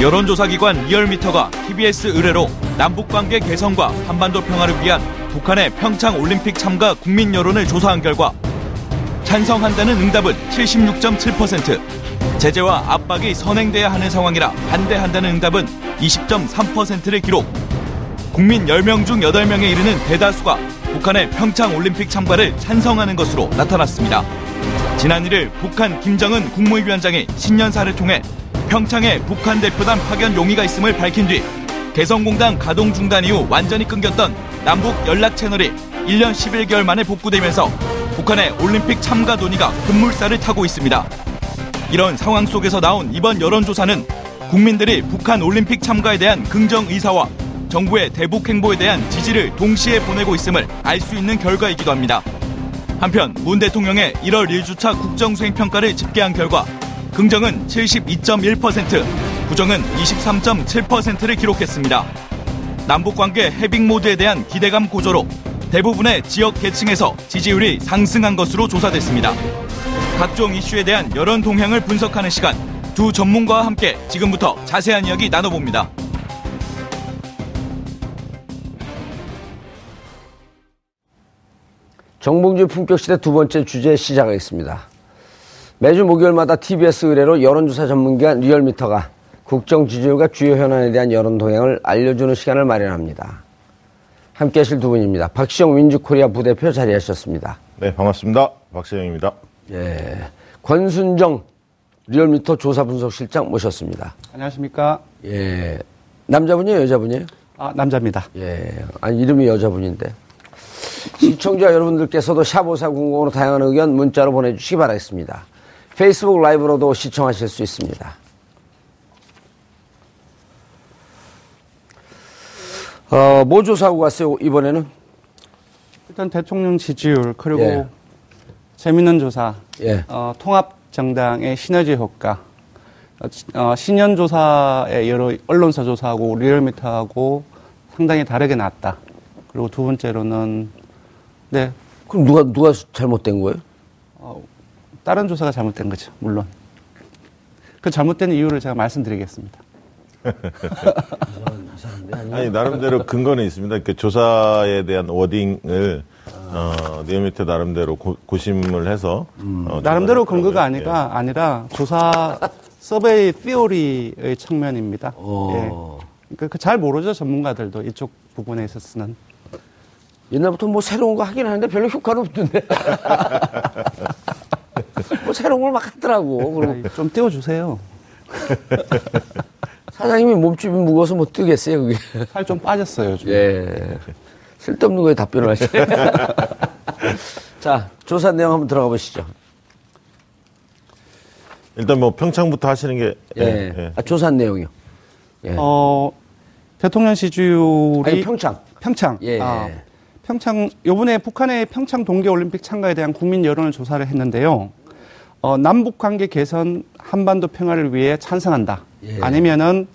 여론조사기관 리얼미터가 TBS 의뢰로 남북관계 개선과 한반도 평화를 위한 북한의 평창 올림픽 참가 국민 여론을 조사한 결과 찬성한다는 응답은 76.7%, 제재와 압박이 선행돼야 하는 상황이라 반대한다는 응답은 20.3%를 기록. 국민 10명 중 8명에 이르는 대다수가 북한의 평창 올림픽 참가를 찬성하는 것으로 나타났습니다. 지난 1일 북한 김정은 국무위원장이 신년사를 통해 평창에 북한 대표단 파견 용의가 있음을 밝힌 뒤 개성공단 가동 중단 이후 완전히 끊겼던 남북 연락 채널이 1년 11개월 만에 복구되면서 북한의 올림픽 참가 논의가 급물살을 타고 있습니다. 이런 상황 속에서 나온 이번 여론조사는 국민들이 북한 올림픽 참가에 대한 긍정 의사와 정부의 대북 행보에 대한 지지를 동시에 보내고 있음을 알 수 있는 결과이기도 합니다. 한편 문 대통령의 1월 1주차 국정수행평가를 집계한 결과 긍정은 72.1%, 부정은 23.7%를 기록했습니다. 남북관계 해빙 모드에 대한 기대감 고조로 대부분의 지역 계층에서 지지율이 상승한 것으로 조사됐습니다. 각종 이슈에 대한 여론 동향을 분석하는 시간 두 전문가와 함께 지금부터 자세한 이야기 나눠봅니다. 정봉주 품격 시대 두 번째 주제 시작하겠습니다. 매주 목요일마다 TBS 의뢰로 여론조사 전문기관 리얼미터가 국정 지지율과 주요 현안에 대한 여론 동향을 알려주는 시간을 마련합니다. 함께 하실 두 분입니다. 박시영 윈즈코리아 부대표 자리하셨습니다. 네, 반갑습니다. 박시영입니다. 예. 권순정 리얼미터 조사 분석 실장 모셨습니다. 안녕하십니까? 예. 남자분이에요, 여자분이에요? 아, 남자입니다. 예. 아니, 이름이 여자분인데. 시청자 여러분들께서도 샵5400으로 다양한 의견 문자로 보내주시기 바라겠습니다. 페이스북 라이브로도 시청하실 수 있습니다. 어, 뭐 조사하고 갔어요, 이번에는? 일단 대통령 지지율 그리고 예. 재밌는 조사, 예. 어, 통합 정당의 시너지 효과, 어, 지- 어, 신년 조사의 여러 언론사 조사하고 리얼미터하고 상당히 다르게 나왔다. 그리고 두 번째로는 네 그럼 누가, 누가 잘못된 거예요? 다른 조사가 잘못된 거죠, 물론. 그 잘못된 이유를 제가 말씀드리겠습니다. 아니, 나름대로 근거는 있습니다. 그 조사에 대한 워딩을, 어, 리얼미터 나름대로 고, 고심을 해서. 어, 나름대로 조사를 근거가. 아니라 아니라 조사 서베이 티오리의 측면입니다. 어. 예. 그잘 모르죠 전문가들도 이쪽 부분에 있어서는. 옛날부터 뭐 새로운 거 하긴 하는데 별로 효과는 없던데. 뭐 새로운 걸 막 하더라고. 그리고 좀 띄워주세요. 사장님이 몸집이 무거워서 못 뜨겠어요, 그게. 살 좀 빠졌어요. 좀. 예. 쓸데없는 거에 답변을 하시네. 자, 조사 내용 한번 들어가 보시죠. 일단 뭐 평창부터 하시는 게. 예. 예, 예. 아, 조사 내용이요. 예. 어 대통령 지지율이 아니, 평창. 평창. 예. 아, 평창 요번에 북한의 평창 동계 올림픽 참가에 대한 국민 여론을 조사를 했는데요. 어, 남북 관계 개선, 한반도 평화를 위해 찬성한다. 예. 아니면은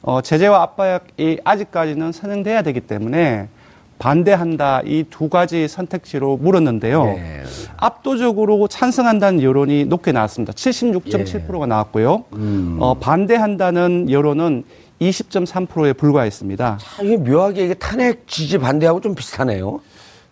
어, 제재와 압박이 아직까지는 선행돼야 되기 때문에 반대한다 이 두 가지 선택지로 물었는데요. 예. 압도적으로 찬성한다는 여론이 높게 나왔습니다. 76.7%가 나왔고요. 음. 어, 반대한다는 여론은 20.3%에 불과했습니다. 아, 이게 묘하게 이게 탄핵 지지 반대하고 좀 비슷하네요.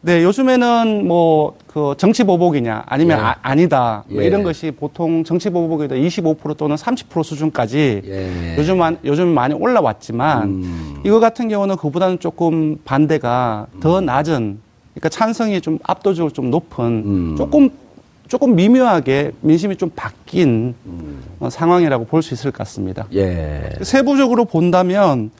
네, 요즘에는 뭐, 그, 정치 보복이냐, 아니면 예. 아, 니다 뭐 예. 이런 것이 보통 정치 보복에도 25% 또는 30% 수준까지 예. 요즘, 많- 요즘 많이 올라왔지만, 음. 이거 같은 경우는 그보다는 조금 반대가 더 낮은, 그러니까 찬성이 좀 압도적으로 좀 높은, 음. 조금, 조금 미묘하게 민심이 좀 바뀐 음. 어, 상황이라고 볼 수 있을 것 같습니다. 예. 세부적으로 본다면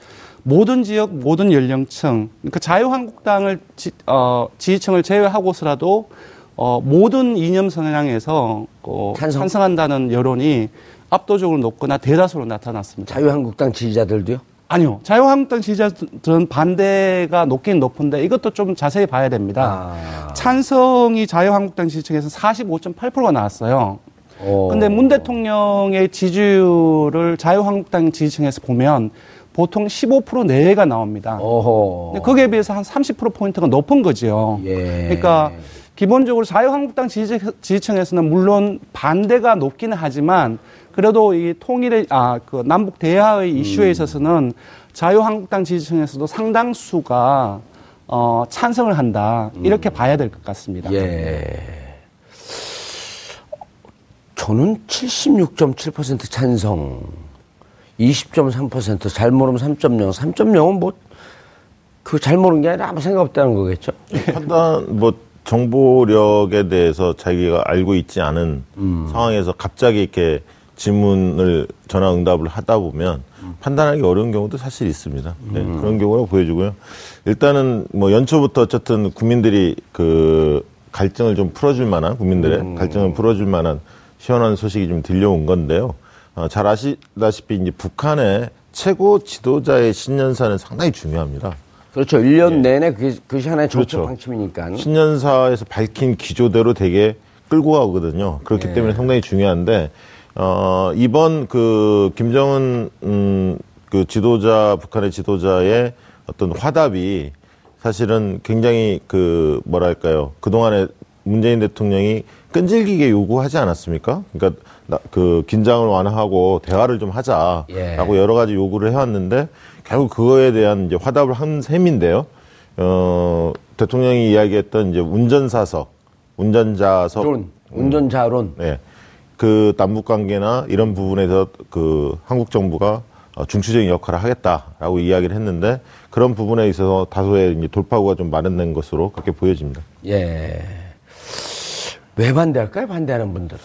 모든 지역, 모든 연령층, 그러니까 자유한국당을 지, 어, 지지층을 제외하고서라도 어, 모든 이념 성향에서 어, 찬성? 찬성한다는 여론이 압도적으로 높거나 대다수로 나타났습니다. 자유한국당 지지자들도요? 아니요, 자유한국당 지지자들은 반대가 높긴 높은데 이것도 좀 자세히 봐야 됩니다. 아. 찬성이 자유한국당 지지층에서 45.8%가 나왔어요. 어. 근데 문 대통령의 지지율을 자유한국당 지지층에서 보면 보통 15% 내외가 나옵니다. 어허. 근데 거기에 비해서 한 30%포인트가 높은 거죠. 예. 그러니까 기본적으로 자유한국당 지지, 지지층에서는 물론 반대가 높기는 하지만 그래도 이 통일의 아 그 남북 대화의 이슈에 있어서는 자유한국당 지지층에서도 상당수가 어, 찬성을 한다 이렇게 봐야 될 것 같습니다. 예. 저는 76.7% 찬성, 20.3%잘 모르면 3.0, 3.0은 뭐, 그 잘 모르는 게 아니라 아무 생각 없다는 거겠죠? 판단 뭐 정보력에 대해서 자기가 알고 있지 않은 상황에서 갑자기 이렇게 질문을 전화 응답을 하다 보면 판단하기 어려운 경우도 사실 있습니다. 네, 그런 경우가 보여주고요. 일단은 뭐 연초부터 어쨌든 국민들이 그 갈증을 좀 풀어줄 만한 국민들의 갈증을 풀어줄 만한 시원한 소식이 좀 들려온 건데요. 어, 잘 아시다시피 이제 북한의 최고 지도자의 신년사는 상당히 중요합니다. 그렇죠. 1년 내내 그, 그것이 하나의 정책 그렇죠. 방침이니까. 신년사에서 밝힌 기조대로 되게 끌고 가거든요. 그렇기 때문에 상당히 중요한데 어 이번 그 김정은 음 그 지도자 북한의 지도자의 어떤 화답이 사실은 굉장히 그 뭐랄까요 그동안에 문재인 대통령이 끈질기게 요구하지 않았습니까? 그러니까 나- 그 긴장을 완화하고 대화를 좀 하자라고 예. 여러 가지 요구를 해왔는데 결국 그거에 대한 이제 화답을 한 셈인데요. 어, 대통령이 이야기했던 이제 운전사석, 운전자석, 론, 운전자론. 네. 그 남북 관계나 이런 부분에서 그 한국 정부가 어, 중추적인 역할을 하겠다라고 이야기를 했는데 그런 부분에 있어서 다소의 돌파구가 좀 마련된 것으로 그렇게 보여집니다. 예. 왜 반대할까요? 반대하는 분들은.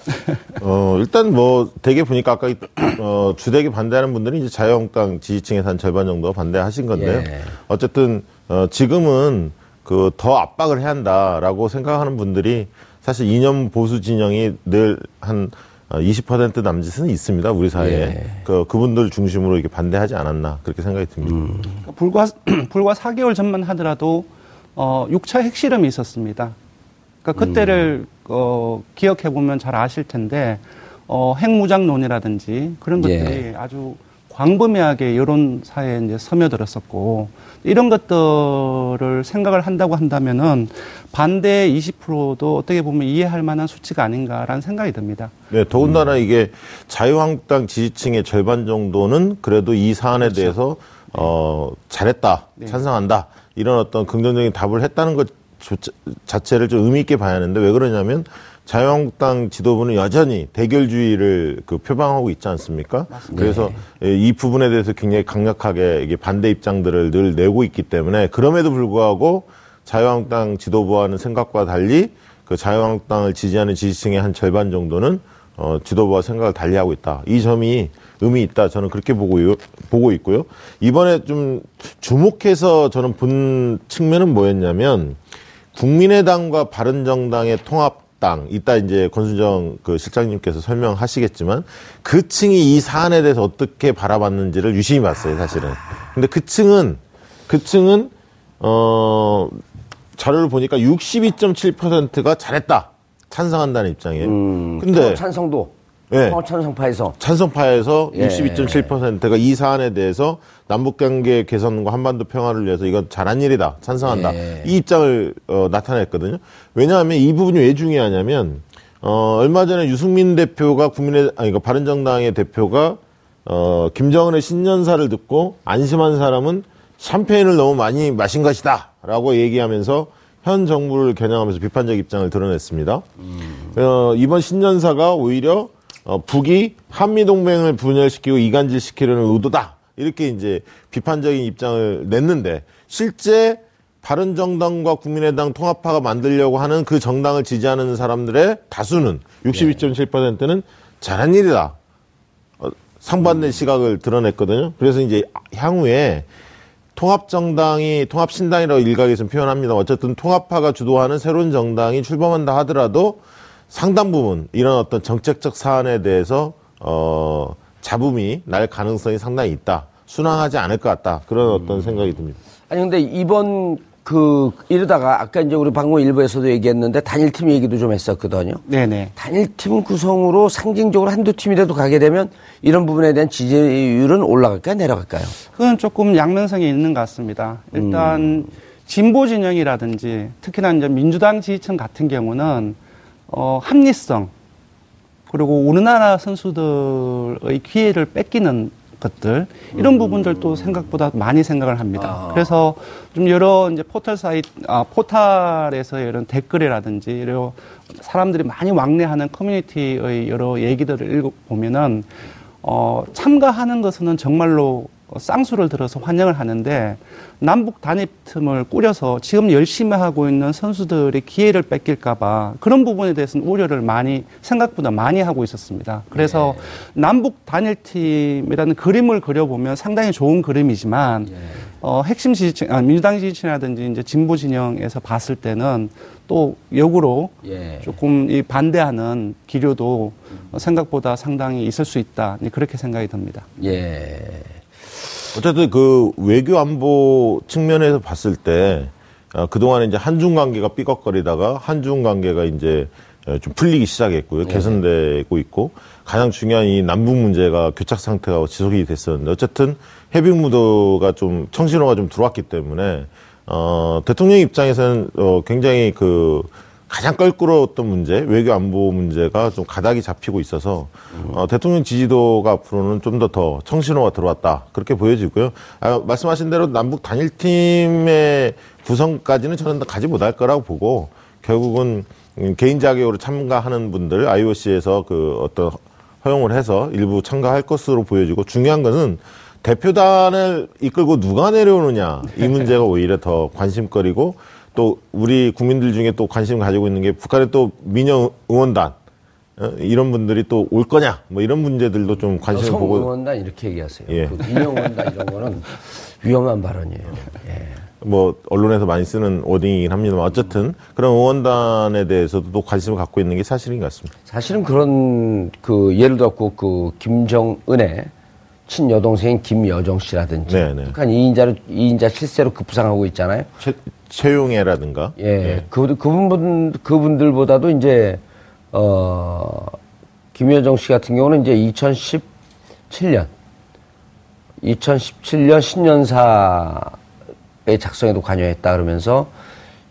어, 일단 뭐, 되게 보니까 아까, 이- 어, 주되게 반대하는 분들이 이제 자유한국당 지지층에서 한 절반 정도가 반대하신 건데요. 예. 어쨌든, 어, 지금은 그 더 압박을 해야 한다라고 생각하는 분들이 사실 이념 보수 진영이 늘한 20% 남짓은 있습니다. 우리 사회에. 예. 그, 그분들 중심으로 이렇게 반대하지 않았나. 그렇게 생각이 듭니다. 그러니까 불과 불과 4개월 전만 하더라도 어 6차 핵실험이 있었습니다. 그러니까 그때를 어 기억해 보면 잘 아실 텐데 어 핵무장론이라든지 그런 예. 것들이 아주 광범위하게 여론 사에 이제 스며들었었고 이런 것들을 생각을 한다고 한다면은 반대 20%도 어떻게 보면 이해할 만한 수치가 아닌가라는 생각이 듭니다. 네, 더군다나 이게 자유한국당 지지층의 절반 정도는 그래도 이 사안에 대해서 어 잘했다, 찬성한다 이런 어떤 긍정적인 답을 했다는 것 자체를 좀 의미 있게 봐야 하는데 왜 그러냐면 자유한국당 지도부는 여전히 대결주의를 그 표방하고 있지 않습니까? 그래서 예, 이 부분에 대해서 굉장히 강력하게 이게 반대 입장들을 늘 내고 있기 때문에 그럼에도 불구하고 자유한국당 지도부와는 생각과 달리 그 자유한국당을 지지하는 지지층의 한 절반 정도는 어, 지도부와 생각을 달리하고 있다. 이 점이 의미 있다. 저는 그렇게 보고, 보고 있고요. 이번에 좀 주목해서 저는 본 측면은 뭐였냐면 국민의당과 바른정당의 통합당 이따 이제 권순정 그 실장님께서 설명하시겠지만 그 층이 이 사안에 대해서 어떻게 바라봤는지를 유심히 봤어요, 사실은. 근데 그 층은 그 층은 어 자료를 보니까 62.7%가 잘했다. 찬성한다는 입장이에요. 근데 통합 찬성도. 예. 통합 찬성파에서. 찬성파에서 예. 62.7%가 이 사안에 대해서 남북관계 개선과 한반도 평화를 위해서 이건 잘한 일이다. 찬성한다. 예. 이 입장을 어, 나타냈거든요. 왜냐하면 이 부분이 왜 중요하냐면 어, 얼마 전에 유승민 대표가 국민의 아니 그 바른정당의 대표가 어, 김정은의 신년사를 듣고 안심한 사람은 샴페인을 너무 많이 마신 것이다라고 얘기하면서 현 정부를 겨냥하면서 비판적 입장을 드러냈습니다. 어, 이번 신년사가 오히려 어, 북이 한미 동맹을 분열시키고 이간질시키려는 의도다. 이렇게 이제 비판적인 입장을 냈는데 실제 바른정당과 국민의당 통합파가 만들려고 하는 그 정당을 지지하는 사람들의 다수는 62.7%는 잘한 일이다. 어, 상반된 시각을 드러냈거든요. 그래서 이제 향후에 통합정당이 통합신당이라고 일각에서는 표현합니다. 어쨌든 통합파가 주도하는 새로운 정당이 출범한다 하더라도 상당 부분 이런 어떤 정책적 사안에 대해서 어 잡음이 날 가능성이 상당히 있다. 순항하지 않을 것 같다. 그런 어떤 생각이 듭니다. 아니 근데 이번 그 이러다가 아까 이제 우리 방금 일부에서도 얘기했는데 단일팀 얘기도 좀 했었거든요. 네네. 단일팀 구성으로 상징적으로 한두 팀이라도 가게 되면 이런 부분에 대한 지지율은 올라갈까요? 내려갈까요? 그건 조금 양면성이 있는 것 같습니다. 일단 진보 진영이라든지 특히나 이제 민주당 지지층 같은 경우는 어, 합리성 그리고 우리나라 선수들의 기회를 뺏기는 것들 이런 부분들도 생각보다 많이 생각을 합니다. 그래서 좀 여러 이제 포털 사이트 아 포탈에서 이런 댓글이라든지 이런 사람들이 많이 왕래하는 커뮤니티의 여러 얘기들을 읽어 보면은 어 참가하는 것은 정말로 쌍수를 들어서 환영을 하는데 남북 단입 틈을 꾸려서 지금 열심히 하고 있는 선수들이 기회를 뺏길까봐 그런 부분에 대해서는 우려를 많이 생각보다 많이 하고 있었습니다. 그래서 남북 단일팀이라는 그림을 그려보면 상당히 좋은 그림이지만 어, 핵심 지지층, 아, 민주당 지지층이라든지 이제 진보 진영에서 봤을 때는 또 역으로 예. 조금 이 반대하는 기류도 생각보다 상당히 있을 수 있다. 그렇게 생각이 듭니다. 예. 어쨌든 그 외교 안보 측면에서 봤을 때 어, 그동안에 이제 한중 관계가 삐걱거리다가 한중 관계가 이제 어, 좀 풀리기 시작했고요. 개선되고 있고 가장 중요한 이 남북 문제가 교착 상태가 지속이 됐었는데 어쨌든 해빙 무도가 좀 청신호가 좀 들어왔기 때문에 어 대통령 입장에서는 어 굉장히 그 가장 껄끄러웠던 문제, 외교 안보 문제가 좀 가닥이 잡히고 있어서 어, 대통령 지지도가 앞으로는 좀 더 더 청신호가 들어왔다 그렇게 보여지고요. 아, 말씀하신 대로 남북 단일팀의 구성까지는 저는 가지 못할 거라고 보고 결국은 음, 개인 자격으로 참가하는 분들 IOC에서 그 어떤 허용을 해서 일부 참가할 것으로 보여지고 중요한 것은 대표단을 이끌고 누가 내려오느냐 이 문제가 오히려 더 관심거리고 또 우리 국민들 중에 또 관심 가지고 있는 게 북한의 또 민영 응원단 어, 이런 분들이 또 올 거냐 뭐 이런 문제들도 좀 관심을 보고 응원단 이렇게 얘기하세요. 예. 그 인형 응원단 이런 거는 위험한 발언이에요. 예. 뭐 언론에서 많이 쓰는 워딩이긴 합니다만 어쨌든 그런 응원단에 대해서도 또 관심을 갖고 있는 게 사실인 것 같습니다. 사실은 그런 그 예를 들어서 그 김정은의 친여동생인 김여정 씨라든지 네, 네. 북한 2인자로 2인자 실세로 급부상하고 있잖아요. 최, 최용애라든가 예. 그 그분 그분들보다도 이제 어 김여정 씨 같은 경우는 이제 2017년 2017년 신년사의 작성에도 관여했다 그러면서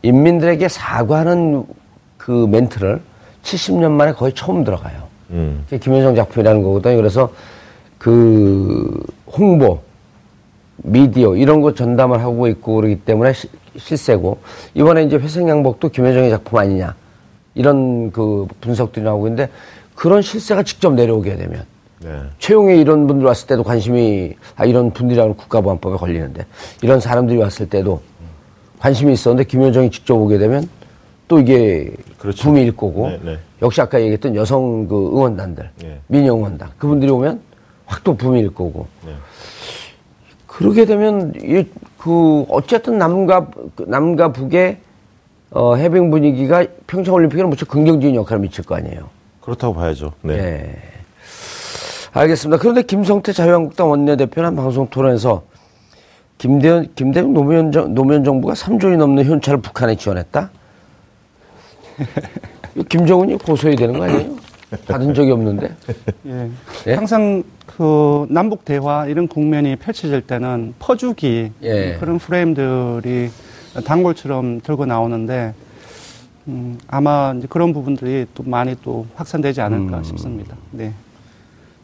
인민들에게 사과하는 그 멘트를 70년 만에 거의 처음 들어가요. 음. 그게 김여정 작품이라는 거거든요. 그래서 그 홍보, 미디어 이런 거 전담을 하고 있고 그러기 때문에 시- 실세고 이번에 이제 회색 양복도 김여정의 작품 아니냐 이런 그 분석들이 나오고 있는데 그런 실세가 직접 내려오게 되면 네. 최용에 이런 분들 왔을 때도 관심이 아 이런 분들이라고 국가보안법에 걸리는데 이런 사람들이 왔을 때도 관심이 있었는데 김여정이 직접 오게 되면 또 이게 그렇죠. 붐일 거고 네, 네. 역시 아까 얘기했던 여성 그 응원단들 네. 민영 응원단 그분들이 오면 확 또 붐일 거고 네. 그러게 되면 이 그 어쨌든 남과 그 남과 북의 어 해빙 분위기가 평창 올림픽에는 무척 긍정적인 역할을 미칠 거 아니에요. 그렇다고 봐야죠. 네. 예. 알겠습니다. 그런데 김성태 자유한국당 원내대표는 한 방송 토론에서 김대현, 김대중 노무현, 정- 노무현 정부가 3조이 넘는 현찰을 북한에 지원했다? 김정은이 고소해야 되는 거 아니에요? 받은 적이 없는데. 예. 예? 항상 그 남북 대화 이런 국면이 펼쳐질 때는 퍼주기 예. 그런 프레임들이 단골처럼 들고 나오는데 음, 아마 이제 그런 부분들이 또 많이 또 확산되지 않을까 싶습니다. 네.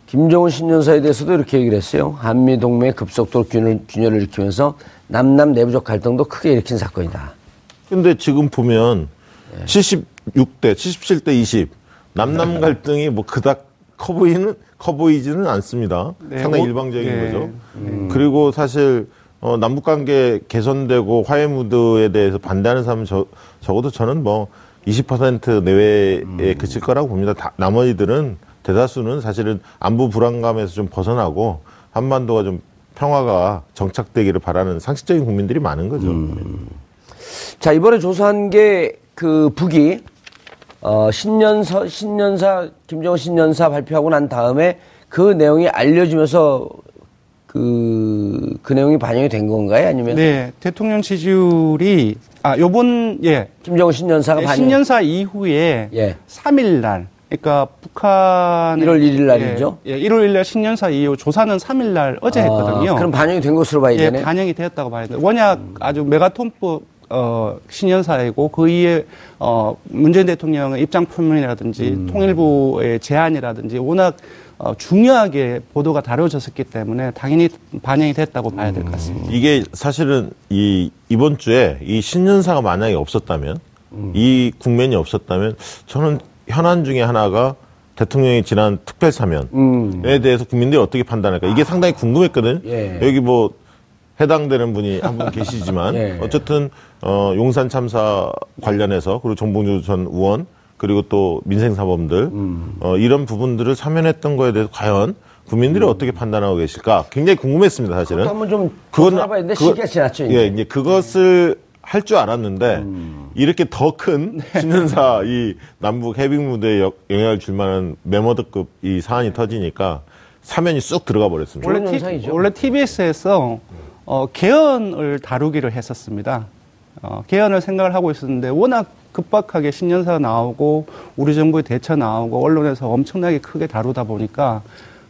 김정은 신년사에 대해서도 이렇게 얘기를 했어요. 한미 동맹 급속도로 균열, 균열을 일으키면서 남남 내부적 갈등도 크게 일으킨 사건이다. 근데 지금 보면 예. 76대, 77대 20 남남 갈등이 뭐 그닥 커 보이는 커 보이지는 않습니다. 네, 상당히 오- 일방적인 네. 거죠. 그리고 사실 어, 남북 관계 개선되고 화해 무드에 대해서 반대하는 사람은 저, 적어도 저는 뭐 20% 내외에 음. 그칠 거라고 봅니다. 다, 나머지들은 대다수는 사실은 안보 불안감에서 좀 벗어나고 한반도가 좀 평화가 정착되기를 바라는 상식적인 국민들이 많은 거죠. 음. 자, 이번에 조사한 게 그 북이 어, 신년사, 신년사, 김정은 신년사 발표하고 난 다음에 그 내용이 알려지면서 그, 그 내용이 반영이 된 건가요? 아니면 네, 대통령 지지율이 아 요번 예 김정은 신년사가 예, 반영 신년사 이후에 예. 3일 날 그러니까 북한 1월 1일 날이죠? 예, 예, 1월 1일 날 신년사 이후 조사는 3일 날 어제 아, 했거든요. 그럼 반영이 된 것으로 봐야 예, 되네. 반영이 되었다고 봐야 돼요. 워낙 아주 메가톤급 어, 신년사이고 그 이에 어, 문재인 대통령의 입장 표명이라든지 음. 통일부의 제안이라든지 워낙 어, 중요하게 보도가 다뤄졌었기 때문에 당연히 반영이 됐다고 봐야 될 것 같습니다. 이게 사실은 이 이번 주에 이 신년사가 만약에 없었다면 이 국면이 없었다면 저는 현안 중에 하나가 대통령이 지난 특별 사면에 대해서 국민들이 어떻게 판단할까 이게 상당히 궁금했거든. 예. 여기 뭐 해당되는 분이 한 분 계시지만 예. 어쨌든 어 용산 참사 관련해서 그리고 정봉주 전 의원 그리고 또 민생사범들 어 이런 부분들을 사면했던 거에 대해서 과연 국민들이 어떻게 판단하고 계실까 굉장히 궁금했습니다 사실은. 한번 좀 그건 그거- 시기가 지났죠. 이제. 예, 이제 그것을 할줄 알았는데 이렇게 더 큰 신년사 이 남북 해빙 무대에 여- 영향을 줄 만한 메모드급 이 사안이 터지니까 사면이 쑥 들어가 버렸습니다. 원래, 현상이죠. 원래 TBS에서 어, 개헌을 다루기를 했었습니다. 어, 개헌을 생각을 하고 있었는데 워낙 급박하게 신년사가 나오고 우리 정부의 대처 나오고 언론에서 엄청나게 크게 다루다 보니까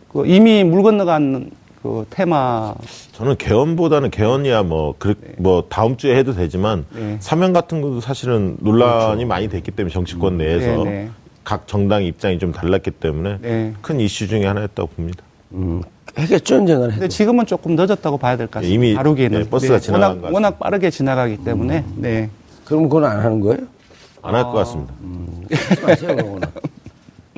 그 이미 물 건너간 그 테마 저는 개헌보다는 개헌이야 뭐, 그, 뭐 다음 주에 해도 되지만 네. 사면 같은 것도 사실은 논란이 많이 됐기 때문에 정치권 내에서 그렇죠. 음. 네, 네. 각 정당 입장이 좀 달랐기 때문에 네. 큰 이슈 중에 하나였다고 봅니다. 음, 했겠죠, 언젠가는. 근데 해도. 지금은 조금 늦었다고 봐야 될 것 같습니다. 이미, 다루기에는 네, 버스가 지나간 워낙. 워낙 빠르게 지나가기 때문에 네. 그럼 그건 안 하는 거예요? 안 할것 같습니다. 하지 마세요, 그거는.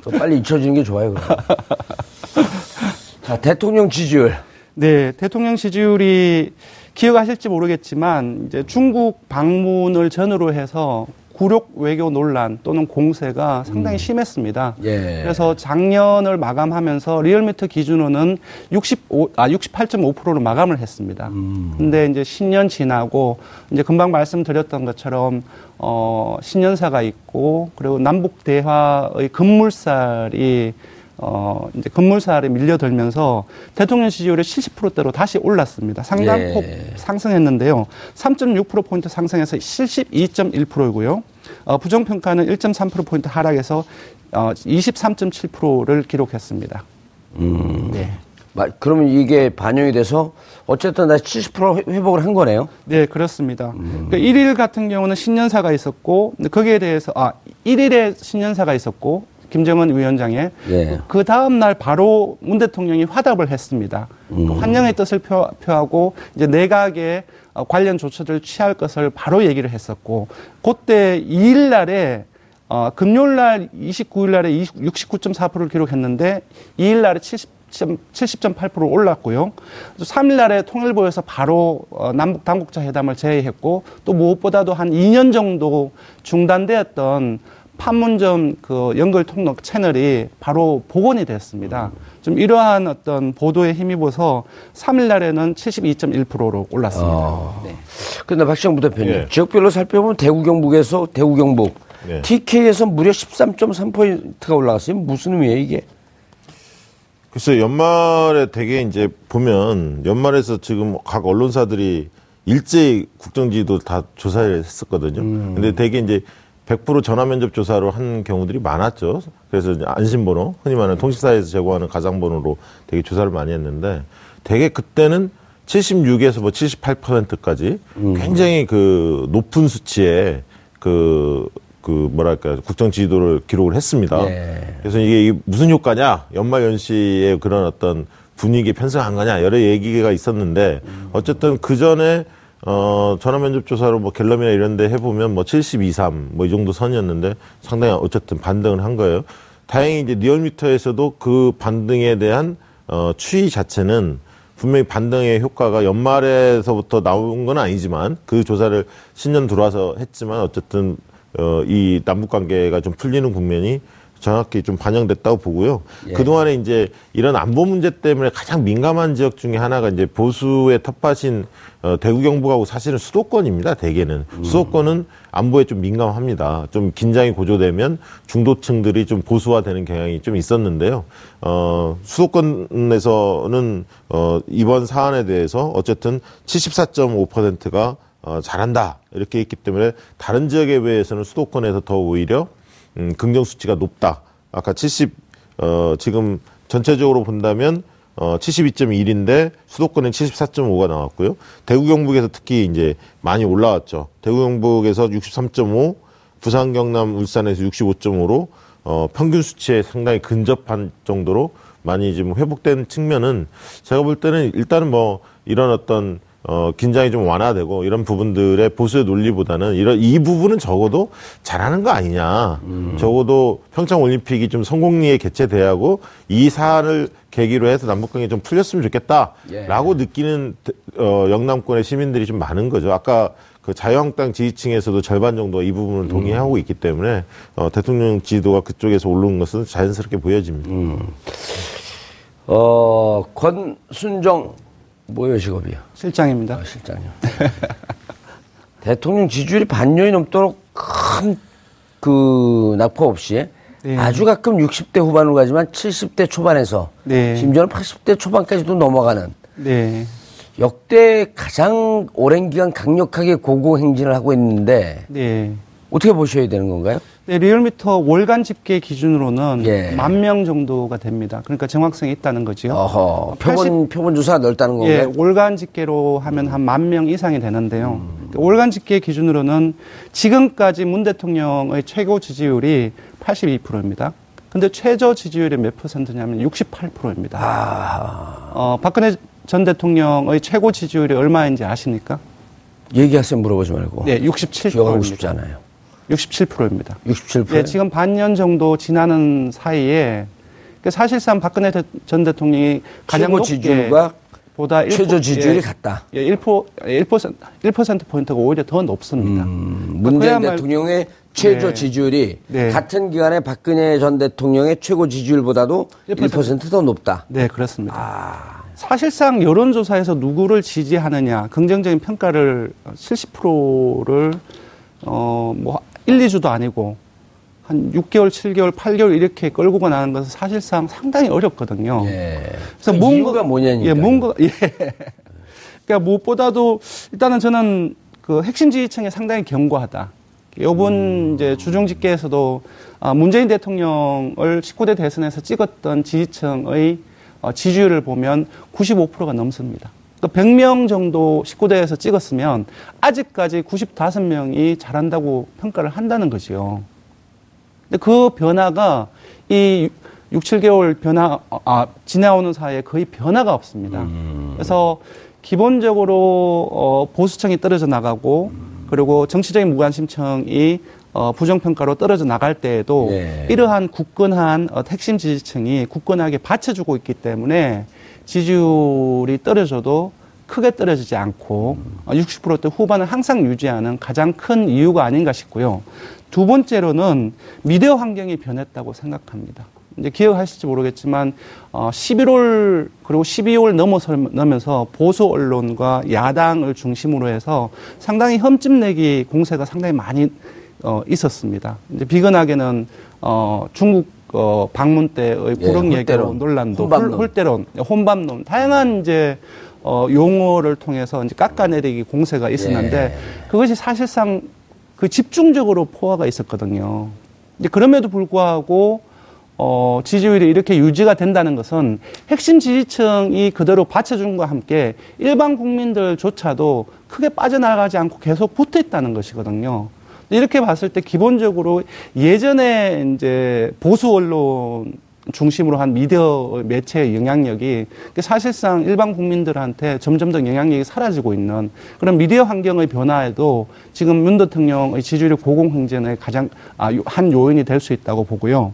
더 빨리 잊혀지는 게 좋아요, 그럼. 자, 대통령 지지율. 네, 대통령 지지율이 기억하실지 모르겠지만 이제 중국 방문을 전후로 해서 굴욕 외교 논란 또는 공세가 상당히 심했습니다. 예. 그래서 작년을 마감하면서 리얼미터 기준으로는 65, 아, 68.5%로 마감을 했습니다. 근데 이제 신년 지나고 이제 금방 말씀드렸던 것처럼 어, 신년사가 있고 그리고 남북 대화의 급물살이 어, 이제 급물살에 밀려들면서 대통령 지지율이 70%대로 다시 올랐습니다. 상당폭 예. 상승했는데요. 3.6%포인트 상승해서 72.1%이고요. 어, 부정평가는 1.3%포인트 하락해서 어, 23.7%를 기록했습니다. 네. 마- 그러면 이게 반영이 돼서 어쨌든 다시 70% 회- 회복을 한 거네요. 네, 그렇습니다. 그러니까 1일 같은 경우는 신년사가 있었고, 거기에 대해서, 아, 1일에 신년사가 있었고, 김정은 위원장의 예. 그 다음 날 바로 문 대통령이 화답을 했습니다. 그 환영의 뜻을 표, 표하고 이제 내각에 어, 관련 조처를 취할 것을 바로 얘기를 했었고 그때 2일 날에 어, 금요일 날 29일 날에 69.4%를 기록했는데 2일 날에 70 70.8% 올랐고요. 3일 날에 통일부에서 바로 어, 남북 당국자 회담을 제의했고 또 무엇보다도 한 2년 정도 중단되었던 판문점 그 연결 통로 채널이 바로 복원이 됐습니다. 좀 이러한 어떤 보도에 힘입어서 3일 날에는 72.1%로 올랐습니다. 네. 근데 박시영 부대표님, 예. 지역별로 살펴보면 대구 경북에서 대구 경북, 예. TK에서 무려 13.3%가 올라갔어요. 무슨 의미예요, 이게? 글쎄 연말에 되게 이제 보면 연말에서 지금 각 언론사들이 일제히 국정지도 다 조사를 했었거든요. 근데 되게 이제 100% 전화 면접 조사로 한 경우들이 많았죠. 그래서 안심번호, 흔히 말하는 통신사에서 제공하는 가상번호로 되게 조사를 많이 했는데 되게 그때는 76에서 뭐 78%까지 굉장히 그 높은 수치의 그, 그 뭐랄까 국정 지지도를 기록을 했습니다. 예. 그래서 이게 이 무슨 효과냐? 연말 연시에 그런 어떤 분위기 편성한 거냐? 여러 얘기가 있었는데 어쨌든 그 전에 어, 전화 면접 조사로 뭐 갤럽이나 이런 데 해보면 뭐 72, 3, 뭐 이 정도 선이었는데 상당히 어쨌든 반등을 한 거예요. 다행히 이제 리얼미터에서도 그 반등에 대한 어, 추이 자체는 분명히 반등의 효과가 연말에서부터 나온 건 아니지만 그 조사를 신년 들어와서 했지만 어쨌든 어, 이 남북 관계가 좀 풀리는 국면이 정확히 좀 반영됐다고 보고요. 그동안에 이제 이런 안보 문제 때문에 가장 민감한 지역 중에 하나가 이제 보수의 텃밭인 어, 대구 경북하고 사실은 수도권입니다. 대개는 수도권은 안보에 좀 민감합니다. 좀 긴장이 고조되면 중도층들이 좀 보수화되는 경향이 좀 있었는데요. 어, 수도권에서는 어, 이번 사안에 대해서 어쨌든 74.5%가 어, 잘한다 이렇게 있기 때문에 다른 지역에 비해서는 수도권에서 더 오히려 음, 긍정 수치가 높다. 아까 70 어, 지금 전체적으로 본다면 어, 72.1인데 수도권은 74.5가 나왔고요. 대구 경북에서 특히 이제 많이 올라왔죠. 대구 경북에서 63.5, 부산 경남 울산에서 65.5로 어, 평균 수치에 상당히 근접한 정도로 많이 지금 회복된 측면은 제가 볼 때는 일단은 뭐 이런 어떤 어, 긴장이 좀 완화되고 이런 부분들의 보수의 논리보다는 이런 이 부분은 적어도 잘하는 거 아니냐. 적어도 평창 올림픽이 좀 성공리에 개최돼야 하고 이 사안을 계기로 해서 남북관계 좀 풀렸으면 좋겠다라고 느끼는 어, 영남권의 시민들이 좀 많은 거죠. 아까 그 자유한국당 지지층에서도 절반 정도가 이 부분을 동의하고 있기 때문에 어, 대통령 지지도가 그쪽에서 오르는 것은 자연스럽게 보여집니다. 어, 권순정 뭐예요 직업이요? 실장입니다. 아, 실장이요. 대통령 지지율이 반년이 넘도록 큰 그 낙폭 없이 네. 아주 가끔 60대 후반으로 가지만 70대 초반에서 네. 심지어는 80대 초반까지도 넘어가는 네. 역대 가장 오랜 기간 강력하게 고공행진을 하고 있는데 네. 어떻게 보셔야 되는 건가요? 네, 리얼미터 월간 집계 기준으로는 예. 만명 정도가 됩니다. 그러니까 정확성이 있다는 거지요. 어허, 80 표본, 표본 조사가 넓다는 예, 건가요? 월간 집계로 하면 한 만 명 이상이 되는데요. 그 월간 집계 기준으로는 지금까지 문 대통령의 최고 지지율이 82%입니다. 근데 최저 지지율이 몇 퍼센트냐면 68%입니다. 아, 어, 박근혜 전 대통령의 최고 지지율이 얼마인지 아십니까? 얘기하세요 물어보지 말고. 네, 67%입니다. 기억하고 싶지 않아요. 67%입니다. 67%. 네, 지금 반년 정도 지나는 사이에 그 사실상 박근혜 대- 전 대통령이 가장 높게 지지율과 보다 최저 1%, 지지율이 예, 같다. 예, 1%, 1%, 1% 포인트가 오히려 더 높습니다. 문재인 그야말로- 대통령의 최저 네. 지지율이 네. 같은 기간에 박근혜 전 대통령의 최고 지지율보다도 1% 1%더 높다. 네, 그렇습니다. 아, 사실상 여론조사에서 누구를 지지하느냐, 긍정적인 평가를 70%를, 어, 뭐, 1, 2주도 아니고, 한 6개월, 7개월, 8개월 이렇게 끌고 가는 것은 사실상 상당히 어렵거든요. 예. 그래서 그 이유가 뭐냐니까. 예, 뭔가, 예. 그러니까 무엇보다도 일단은 저는 그 핵심 지지층에 상당히 견고하다. 요번 음. 이제 주중 집계에서도 아, 문재인 대통령을 19대 대선에서 찍었던 지지층의 어, 지지율을 보면 95%가 넘습니다. 또 100명 정도 19대에서 찍었으면 아직까지 95명이 잘한다고 평가를 한다는 거지요. 근데 그 변화가 이 6, 7개월 변화, 아, 지나오는 사이에 거의 변화가 없습니다. 그래서 기본적으로, 어, 보수층이 떨어져 나가고, 그리고 정치적인 무관심층이 어, 부정평가로 떨어져 나갈 때에도 네. 이러한 굳건한 어, 핵심 지지층이 굳건하게 받쳐주고 있기 때문에 지지율이 떨어져도 크게 떨어지지 않고 어, 60%대 후반을 항상 유지하는 가장 큰 이유가 아닌가 싶고요. 두 번째로는 미디어 환경이 변했다고 생각합니다. 이제 기억하실지 모르겠지만 어 11월 그리고 12월 넘어서면서 보수 언론과 야당을 중심으로 해서 상당히 흠집내기 공세가 상당히 많이 어 있었습니다. 이제 비근하게는 어 중국 어 방문 때의 예, 구릉 홀대론, 얘기 논란도 혼밥론. 홀- 홀대론, 혼밥론 다양한 이제 어 용어를 통해서 이제 깎아내리기 공세가 있었는데 예. 그것이 사실상 그 집중적으로 포화가 있었거든요. 이제 그럼에도 불구하고 어, 지지율이 이렇게 유지가 된다는 것은 핵심 지지층이 그대로 받쳐준과 함께 일반 국민들조차도 크게 빠져나가지 않고 계속 붙어 있다는 것이거든요. 이렇게 봤을 때 기본적으로 예전에 이제 보수 언론 중심으로 한 미디어 매체의 영향력이 사실상 일반 국민들한테 점점 더 영향력이 사라지고 있는 그런 미디어 환경의 변화에도 지금 윤 대통령의 지지율 고공행진의 가장 아, 요- 한 요인이 될 수 있다고 보고요.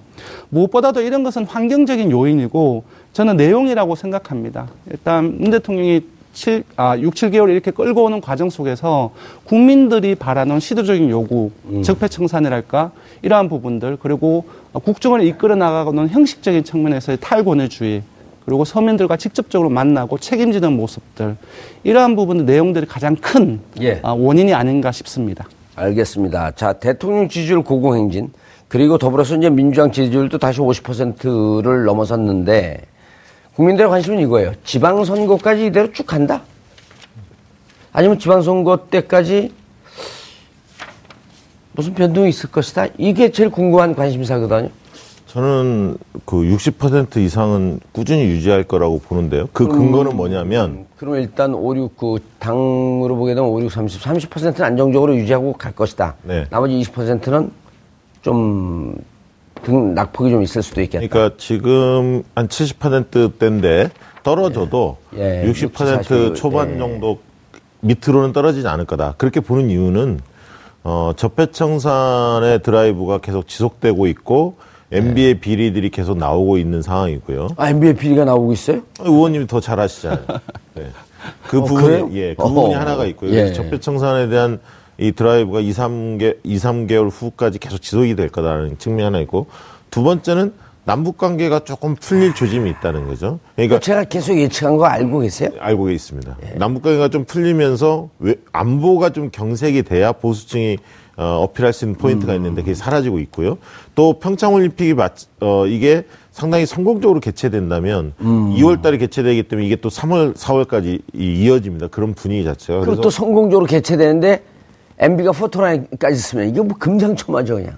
무엇보다도 이런 것은 환경적인 요인이고 저는 내용이라고 생각합니다. 일단 윤 대통령이 7, 아, 6, 7개월 이렇게 끌고 오는 과정 속에서 국민들이 바라는 시도적인 요구, 적폐청산이랄까, 이러한 부분들, 그리고 국정을 이끌어 나가는 형식적인 측면에서의 탈권위주의, 그리고 서민들과 직접적으로 만나고 책임지는 모습들, 이러한 부분들, 내용들이 가장 큰 예. 아, 원인이 아닌가 싶습니다. 알겠습니다. 자, 대통령 지지율 고공행진, 그리고 더불어서 이제 민주당 지지율도 다시 50%를 넘어섰는데, 국민들의 관심은 이거예요. 지방선거까지 이대로 쭉 간다? 아니면 지방선거 때까지 무슨 변동이 있을 것이다? 이게 제일 궁금한 관심사거든요. 저는 그 60% 이상은 꾸준히 유지할 거라고 보는데요. 그 근거는 뭐냐면 그럼 일단 5, 6, 9 당으로 보게 되면 5, 6, 30, 30%는 안정적으로 유지하고 갈 것이다. 네. 나머지 20%는 좀 등 낙폭이 좀 있을 수도 있겠다. 그러니까 지금 한 70%대인데 떨어져도 예. 60% 40, 초반 예. 정도 밑으로는 떨어지지 않을 거다. 그렇게 보는 이유는 어, 적폐청산의 드라이브가 계속 지속되고 있고 MB의 비리들이 계속 나오고 있는 상황이고요. 아, NBA 비리가 나오고 있어요? 의원님이 더 잘 아시잖아요. 네. 그 어, 부분이 그래요? 예, 그 부분이 어허. 하나가 있고요. 예. 적폐청산에 대한 이 드라이브가 2, 3개, 2, 3개월 후까지 계속 지속이 될 거다라는 측면이 하나 있고 두 번째는 남북 관계가 조금 풀릴 조짐이 있다는 거죠. 그러니까 제가 계속 예측한 거 알고 계세요? 알고 있습니다. 예. 남북 관계가 좀 풀리면서 왜- 안보가 좀 경색이 돼야 보수층이 어, 어필할 수 있는 포인트가 있는데 그게 사라지고 있고요. 또 평창 올림픽이 맞, 어, 이게 상당히 성공적으로 개최된다면 음. 2월 달에 개최되기 때문에 이게 또 3월, 4월까지 이어집니다. 그런 분위기 자체가. 그리고 또 성공적으로 개최되는데 MB가 포토라인까지 쓰면 이게 뭐 금상첨화죠, 그냥.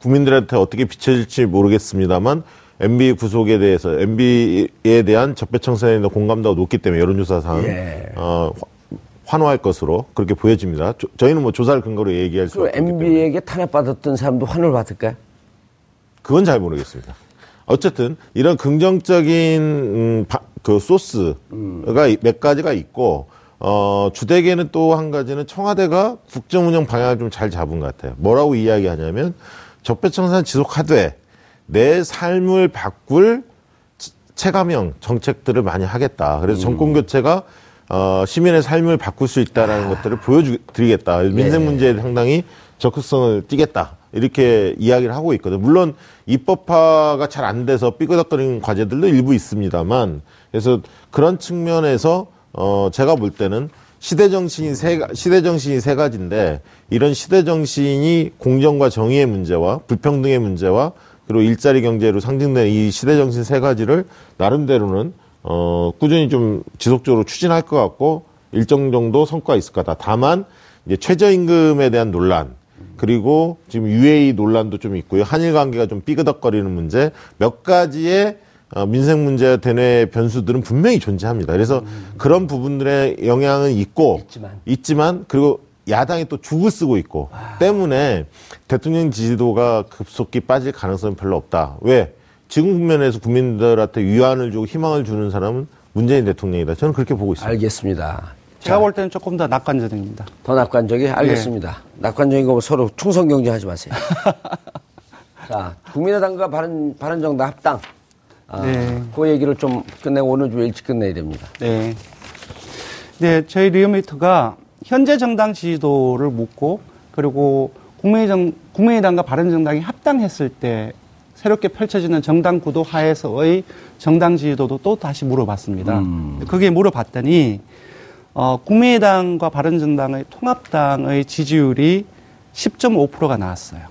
국민들한테 어떻게 비춰질지 모르겠습니다만 MB 구속에 대해서 MB에 대한 적폐청산에 대한 공감도가 높기 때문에 여론조사상 예. 어, 화- 환호할 것으로 그렇게 보여집니다. 조- 저희는 뭐 조사를 근거로 얘기할 수그 없기 때문에 MB에게 탄압받았던 사람도 환호를 받을까요? 그건 잘 모르겠습니다. 어쨌든 이런 긍정적인 음, 바- 그 소스가 이- 몇 가지가 있고 어, 주되게는 또 한 가지는 청와대가 국정 운영 방향을 좀 잘 잡은 것 같아요. 뭐라고 이야기하냐면 적폐청산 지속하되 내 삶을 바꿀 치- 체감형 정책들을 많이 하겠다. 그래서 정권 교체가 어, 시민의 삶을 바꿀 수 있다라는 것들을 보여드리겠다. 민생 문제에 상당히 적극성을 띠겠다. 이렇게 이야기를 하고 있거든요. 물론 입법화가 잘 안 돼서 삐그덕거리는 과제들도 일부 있습니다만 그래서 그런 측면에서 어 제가 볼 때는 시대 정신이 세 가- 시대 정신이 세 가지인데 이런 시대 정신이 공정과 정의의 문제와 불평등의 문제와 그리고 일자리 경제로 상징되는 이 시대 정신 세 가지를 나름대로는 어 꾸준히 좀 지속적으로 추진할 것 같고 일정 정도 성과가 있을 거다. 다만 이제 최저임금에 대한 논란 그리고 지금 UAE 논란도 좀 있고요. 한일 관계가 좀 삐그덕거리는 문제 몇 가지의 어, 민생 문제와 대내 변수들은 분명히 존재합니다. 그래서 그런 부분들의 영향은 있고 있지만. 있지만 그리고 야당이 또 죽을 쓰고 있고 때문에 대통령 지지도가 급속히 빠질 가능성은 별로 없다. 왜? 지금 국면에서 국민들한테 위안을 주고 희망을 주는 사람은 문재인 대통령이다. 저는 그렇게 보고 있습니다. 알겠습니다. 제가 볼 때는 조금 더 낙관적입니다. 더 낙관적이 알겠습니다. 낙관적인 거 서로 충성 경쟁하지 마세요. 자, 국민의당과 바른 바른정당 합당. 아, 네. 그 얘기를 좀 끝내고 오늘 좀 일찍 끝내야 됩니다. 네. 네, 저희 리얼미터가 현재 정당 지지도를 묻고 그리고 국민의정, 국민의당과 바른정당이 합당했을 때 새롭게 펼쳐지는 정당 구도 하에서의 정당 지지도도 또 다시 물어봤습니다. 거기에 물어봤더니 어, 국민의당과 바른정당의 통합당의 지지율이 10.5%가 나왔어요.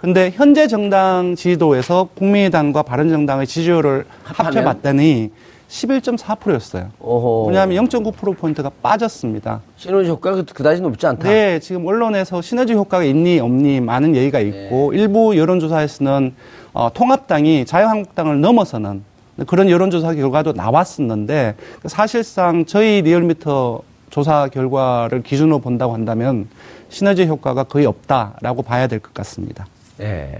근데 현재 정당 지지도에서 국민의당과 바른정당의 지지율을 합하면? 합해봤더니 11.4%였어요. 오호. 왜냐하면 0.9%포인트가 빠졌습니다. 시너지 효과가 그다지 높지 않다. 네, 지금 언론에서 시너지 효과가 있니 없니 많은 얘기가 있고 일부 여론조사에서는 어, 통합당이 자유한국당을 넘어서는 그런 여론조사 결과도 나왔었는데 사실상 저희 리얼미터 조사 결과를 기준으로 본다고 한다면 시너지 효과가 거의 없다라고 봐야 될 것 같습니다. 예.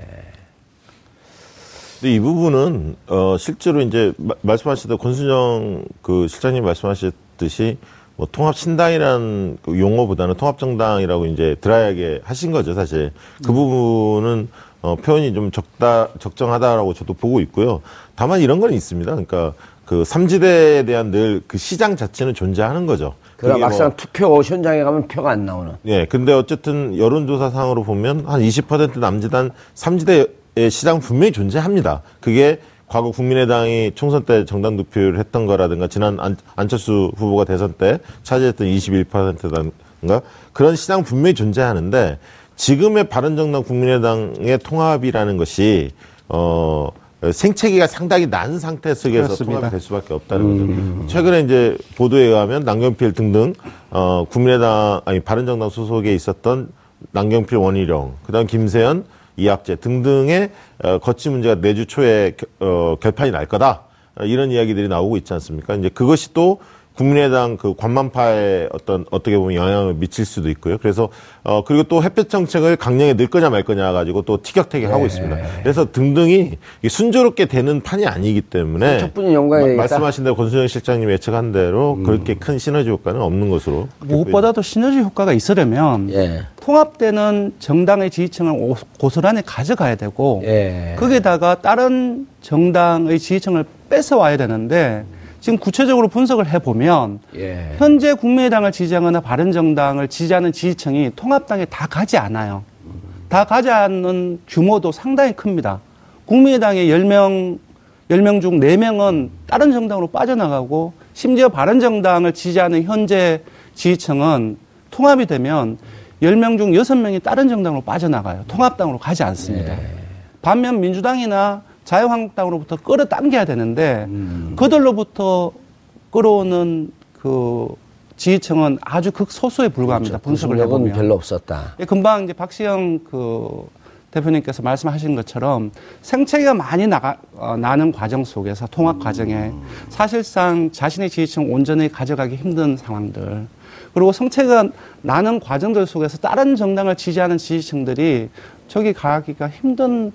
근데 이 부분은 어 실제로 이제 마- 말씀하시던 권순정 그 실장님 말씀하셨듯이 뭐 통합 신당이라는 그 용어보다는 통합 정당이라고 이제 드라이하게 하신 거죠 사실 그 부분은 어 표현이 좀 적다 적정하다라고 저도 보고 있고요. 다만 이런 건 있습니다. 그러니까 그 삼지대에 대한 늘 그 시장 자체는 존재하는 거죠. 그러나 그게 뭐- 막상 투표 현장에 가면 표가 안 나오는. 예, 근데 어쨌든 여론조사상으로 보면 한 20% 남짓한 삼지대의 시장 분명히 존재합니다. 그게 과거 국민의당이 총선 때 정당 득표를 했던 거라든가 지난 안, 안철수 후보가 대선 때 차지했던 21%든가 그런 시장 분명히 존재하는데 지금의 바른정당 국민의당의 통합이라는 것이 어 생채기가 상당히 난 상태 속에서 그렇습니다. 통합이 될 수밖에 없다는 거죠. 최근에 이제 보도에 의하면 남경필 등등 어 국민의당 아니 바른정당 소속에 있었던 남경필 원희룡, 그다음 김세연 이학제 등등의 어, 거치 문제가 내주 초에 겨- 어, 결판이 날 거다. 어, 이런 이야기들이 나오고 있지 않습니까? 이제 그것이 또 국민의당 그 관만파에 어떤 어떻게 보면 영향을 미칠 수도 있고요. 그래서 어 그리고 또 햇볕 정책을 강령에 넣을 거냐 말 거냐 가지고 또 티격태격 하고 있습니다. 그래서 등등이 순조롭게 되는 판이 아니기 때문에 척분이 연관이? 말씀하신 대로 권순영 실장님 예측한 대로 그렇게 큰 시너지 효과는 없는 것으로 무엇보다도 시너지 효과가 있으려면 예. 통합되는 정당의 지지층을 오- 고스란히 가져가야 되고 예. 거기에다가 다른 정당의 지지층을 뺏어와야 되는데 지금 구체적으로 분석을 해보면 예. 현재 국민의당을 지지하거나 바른정당을 지지하는 지지층이 통합당에 다 가지 않아요. 다 가지 않는 규모도 상당히 큽니다. 국민의당의 10명, 10명 중 4명은 다른 정당으로 빠져나가고 심지어 바른정당을 지지하는 현재 지지층은 통합이 되면 10명 중 6명이 다른 정당으로 빠져나가요. 통합당으로 가지 않습니다. 반면 민주당이나 자유한국당으로부터 끌어당겨야 되는데 그들로부터 끌어오는 그 지지층은 아주 극소수에 불과합니다. 분석을 분석력은 해보면. 별로 없었다. 예, 금방 이제 박시영 그 대표님께서 말씀하신 것처럼 생채가 많이 나가, 어, 나는 과정 속에서 통합 과정에 사실상 자신의 지지층 온전히 가져가기 힘든 상황들 그리고 성체가 나는 과정들 속에서 다른 정당을 지지하는 지지층들이 저기 가기가 힘든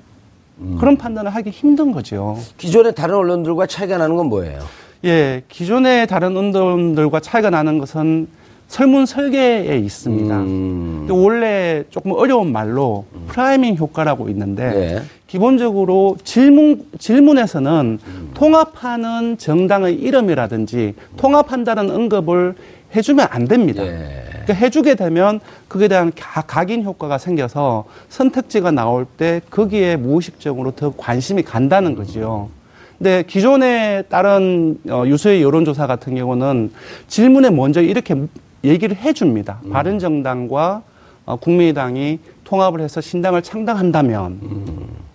그런 판단을 하기 힘든 거죠. 기존의 다른 언론들과 차이가 나는 건 뭐예요? 예, 기존의 다른 언론들과 차이가 나는 것은 설문 설계에 있습니다. 음. 원래 조금 어려운 말로 프라이밍 효과라고 있는데 네. 기본적으로 질문 질문에서는 통합하는 정당의 이름이라든지 통합한다는 언급을 해주면 안 됩니다. 예. 그러니까 해주게 되면 그에 대한 가- 각인 효과가 생겨서 선택지가 나올 때 거기에 무의식적으로 더 관심이 간다는 거지요. 근데 기존의 다른 어, 유수의 여론조사 같은 경우는 질문에 먼저 이렇게 얘기를 해줍니다. 바른 정당과 어, 국민의당이 통합을 해서 신당을 창당한다면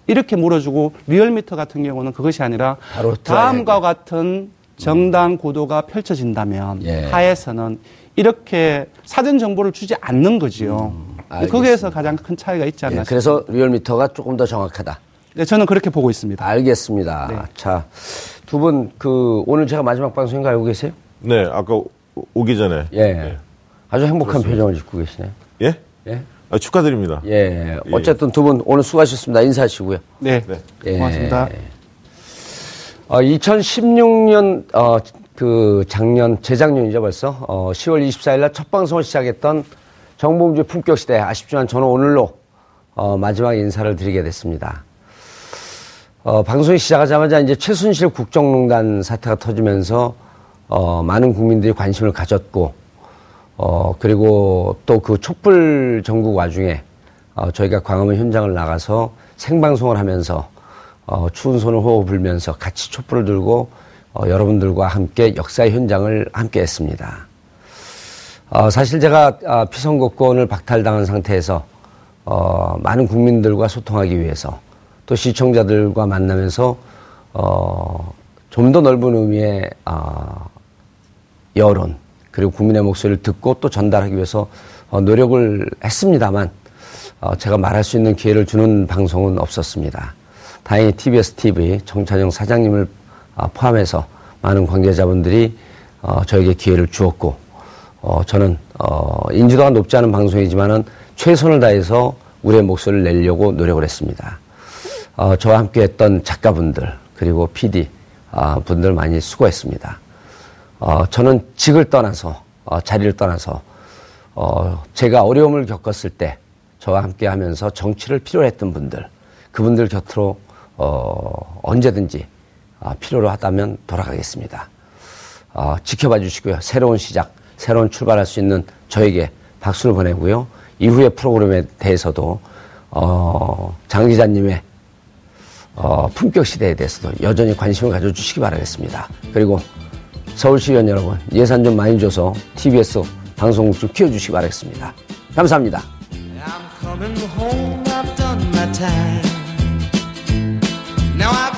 이렇게 물어주고 리얼미터 같은 경우는 그것이 아니라 다음과 같은 정당 구도가 펼쳐진다면 예. 하에서는 이렇게 사전 정보를 주지 않는 거지요. 알겠습니다. 거기에서 가장 큰 차이가 있지 않나 예, 싶습니다. 그래서 리얼미터가 조금 더 정확하다. 네, 저는 그렇게 보고 있습니다. 알겠습니다. 네. 자, 두 분, 그, 오늘 제가 마지막 방송인 거 알고 계세요? 네 아까 오- 오기 전에 예. 아주 행복한 표정을 짓고 계시네요. 예 예. 아, 축하드립니다. 예. 어쨌든 두 분 오늘 수고하셨습니다. 인사하시고요. 네, 네. 예. 고맙습니다. 어, 2016년, 어, 그 작년, 재작년이죠 벌써, 어, 10월 24일 날 첫 방송을 시작했던 정봉주의 품격 시대. 아쉽지만 저는 오늘로, 어, 마지막 인사를 드리게 됐습니다. 어, 방송이 시작하자마자 이제 최순실 국정농단 사태가 터지면서, 어, 많은 국민들이 관심을 가졌고, 어, 그리고 또 그 촛불 전국 와중에, 어, 저희가 광화문 현장을 나가서 생방송을 하면서, 어, 추운 손을 호호 불면서 같이 촛불을 들고, 어, 여러분들과 함께 역사의 현장을 함께 했습니다. 어, 사실 제가 아, 피선거권을 박탈당한 상태에서 어, 많은 국민들과 소통하기 위해서 또 시청자들과 만나면서 어, 좀 더 넓은 의미의 아, 여론 그리고 국민의 목소리를 듣고 또 전달하기 위해서 어, 노력을 했습니다만 어, 제가 말할 수 있는 기회를 주는 방송은 없었습니다. 다행히 TBS TV 정찬영 사장님을 아, 포함해서 많은 관계자분들이 어, 저에게 기회를 주었고 어, 저는 어, 인지도가 높지 않은 방송이지만은 최선을 다해서 우리의 목소리를 내려고 노력을 했습니다. 어, 저와 함께 했던 작가분들 그리고 PD 아, 분들 많이 수고했습니다. 어, 저는 직을 떠나서 어, 자리를 떠나서 어, 제가 어려움을 겪었을 때 저와 함께 하면서 정치를 필요로 했던 분들 그분들 곁으로 어, 언제든지 아, 필요로 하다면 돌아가겠습니다. 어, 지켜봐 주시고요. 새로운 시작, 새로운 출발할 수 있는 저에게 박수를 보내고요. 이후의 프로그램에 대해서도 어, 장 기자님의 어, 품격 시대에 대해서도 여전히 관심을 가져주시기 바라겠습니다. 그리고 서울시의원 여러분 예산 좀 많이 줘서 TBS 방송 좀 키워주시기 바라겠습니다. 감사합니다. Now I've